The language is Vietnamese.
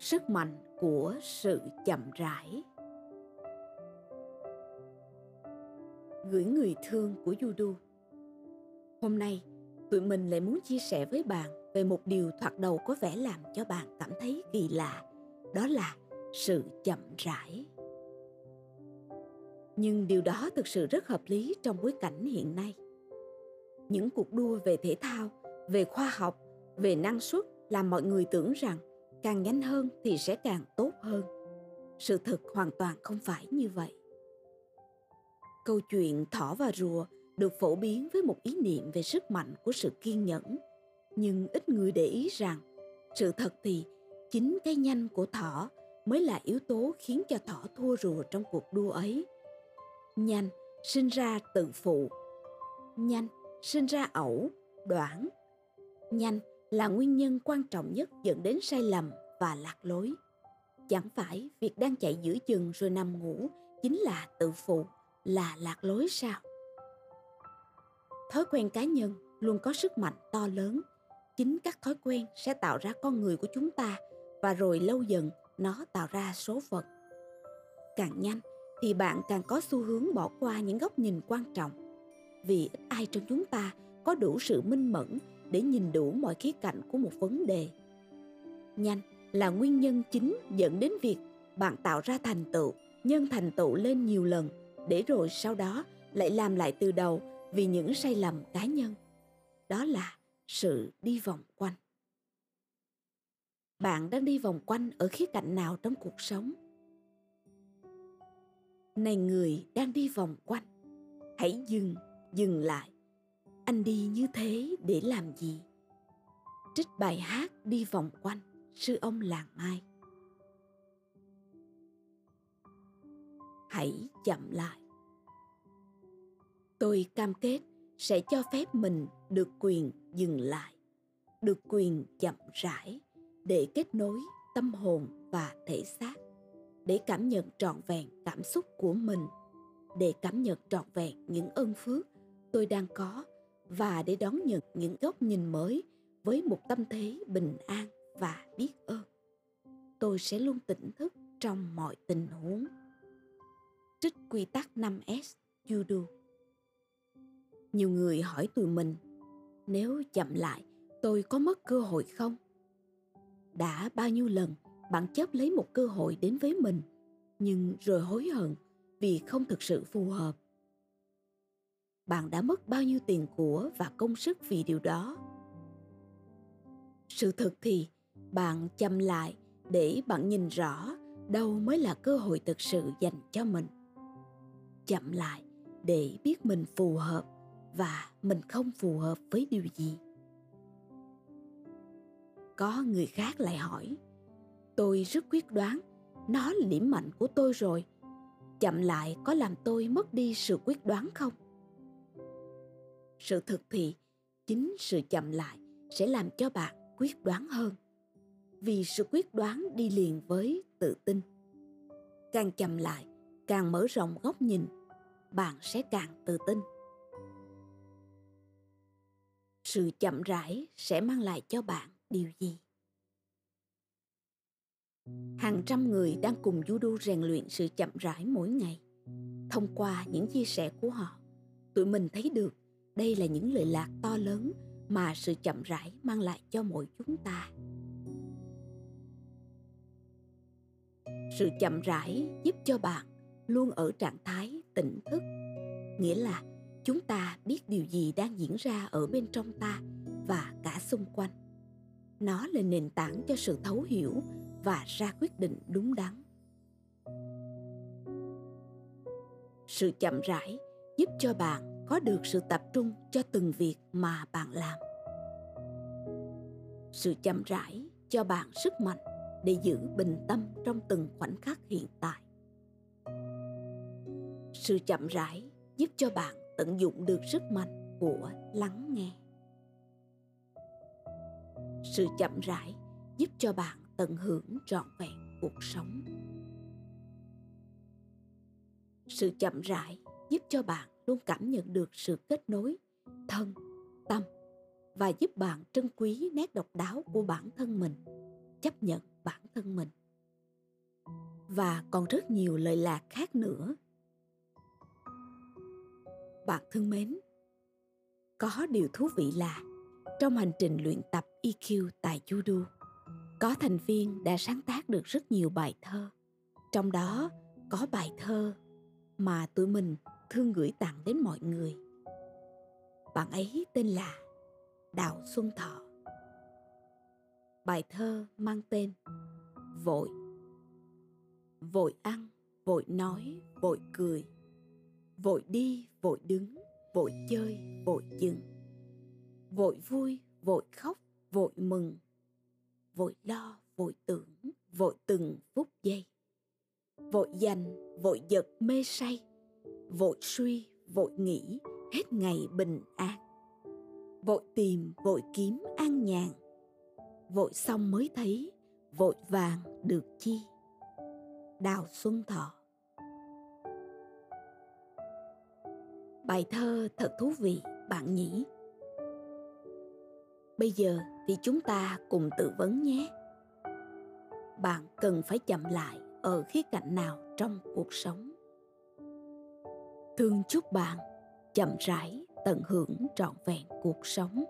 sức mạnh của sự chậm rãi. Gửi người thương của judo hôm nay, tụi mình lại muốn chia sẻ với bạn về một điều thoạt đầu có vẻ làm cho bạn cảm thấy kỳ lạ, đó là sự chậm rãi. Nhưng điều đó thực sự rất hợp lý trong bối cảnh hiện nay. Những cuộc đua về thể thao, về khoa học, về năng suất làm mọi người tưởng rằng càng nhanh hơn thì sẽ càng tốt hơn. Sự thực hoàn toàn không phải như vậy. Câu chuyện thỏ và rùa được phổ biến với một ý niệm về sức mạnh của sự kiên nhẫn. Nhưng ít người để ý rằng, sự thật thì chính cái nhanh của thỏ mới là yếu tố khiến cho thỏ thua rùa trong cuộc đua ấy. Nhanh sinh ra tự phụ. Nhanh sinh ra ẩu, đoản. Nhanh là nguyên nhân quan trọng nhất dẫn đến sai lầm và lạc lối. Chẳng phải việc đang chạy giữa chừng rồi nằm ngủ chính là tự phụ, là lạc lối sao? Thói quen cá nhân luôn có sức mạnh to lớn. Chính các thói quen sẽ tạo ra con người của chúng ta và rồi lâu dần nó tạo ra số phận. Càng nhanh thì bạn càng có xu hướng bỏ qua những góc nhìn quan trọng. Vì ít ai trong chúng ta có đủ sự minh mẫn để nhìn đủ mọi khía cạnh của một vấn đề. Nhanh là nguyên nhân chính dẫn đến việc bạn tạo ra thành tựu, nhân thành tựu lên nhiều lần, để rồi sau đó lại làm lại từ đầu vì những sai lầm cá nhân. Đó là sự đi vòng quanh. Bạn đang đi vòng quanh ở khía cạnh nào trong cuộc sống? Này người đang đi vòng quanh, hãy dừng dừng lại anh đi như thế để làm gì? Trích bài hát đi vòng quanh, sư ông làng mai. Hãy chậm lại. Tôi cam kết sẽ cho phép mình được quyền dừng lại, được quyền chậm rãi để kết nối tâm hồn và thể xác, để cảm nhận trọn vẹn cảm xúc của mình, để cảm nhận trọn vẹn những ơn phước tôi đang có và để đón nhận những góc nhìn mới với một tâm thế bình an và biết ơn. Tôi sẽ luôn tỉnh thức trong mọi tình huống. Trích quy tắc 5S Judo nhiều người hỏi tụi mình, nếu chậm lại, tôi có mất cơ hội không? Đã bao nhiêu lần bạn chấp lấy một cơ hội đến với mình, nhưng rồi hối hận vì không thực sự phù hợp bạn đã mất bao nhiêu tiền của và công sức vì điều đó? Sự thực thì, bạn chậm lại để bạn nhìn rõ đâu mới là cơ hội thực sự dành cho mình. Chậm lại để biết mình phù hợp và mình không phù hợp với điều gì. Có người khác lại hỏi, tôi rất quyết đoán, nó là điểm mạnh của tôi rồi. Chậm lại có làm tôi mất đi sự quyết đoán không? Sự thực thì chính sự chậm lại sẽ làm cho bạn quyết đoán hơn. Vì sự quyết đoán đi liền với tự tin. Càng chậm lại, càng mở rộng góc nhìn, bạn sẽ càng tự tin. Sự chậm rãi sẽ mang lại cho bạn điều gì? Hàng trăm người đang cùng judo rèn luyện sự chậm rãi mỗi ngày. Thông qua những chia sẻ của họ, tụi mình thấy được đây là những lợi lạc to lớn mà sự chậm rãi mang lại cho mỗi chúng ta. Sự chậm rãi giúp cho bạn luôn ở trạng thái tỉnh thức, nghĩa là chúng ta biết điều gì đang diễn ra ở bên trong ta và cả xung quanh. Nó là nền tảng cho sự thấu hiểu và ra quyết định đúng đắn. Sự chậm rãi giúp cho bạn có được sự tập trung cho từng việc mà bạn làm. Sự chậm rãi cho bạn sức mạnh để giữ bình tâm trong từng khoảnh khắc hiện tại. Sự chậm rãi giúp cho bạn tận dụng được sức mạnh của lắng nghe. Sự chậm rãi giúp cho bạn tận hưởng trọn vẹn cuộc sống. Sự chậm rãi giúp cho bạn luôn cảm nhận được sự kết nối, thân, tâm và giúp bạn trân quý nét độc đáo của bản thân mình, chấp nhận bản thân mình. Và còn rất nhiều lời lạc khác nữa. Bạn thân mến, có điều thú vị là trong hành trình luyện tập EQ tại judo, có thành viên đã sáng tác được rất nhiều bài thơ. Trong đó có bài thơ mà tụi mình thương gửi tặng đến mọi người. Bạn ấy tên là đào xuân thọ. Bài thơ mang tên vội. Vội ăn, vội nói, vội cười. Vội đi, vội đứng, vội chơi, vội dừng vội vui, vội khóc, vội mừng. Vội lo, vội tưởng, vội từng phút giây. Vội dành, vội giật mê say vội suy, vội nghĩ, hết ngày bình an. Vội tìm, vội kiếm an nhàn. Vội xong mới thấy, vội vàng được chi? Đào xuân thọ. Bài thơ thật thú vị, bạn nhỉ? Bây giờ thì chúng ta cùng tự vấn nhé. Bạn cần phải chậm lại ở khía cạnh nào trong cuộc sống? Thương chúc bạn chậm rãi tận hưởng trọn vẹn cuộc sống.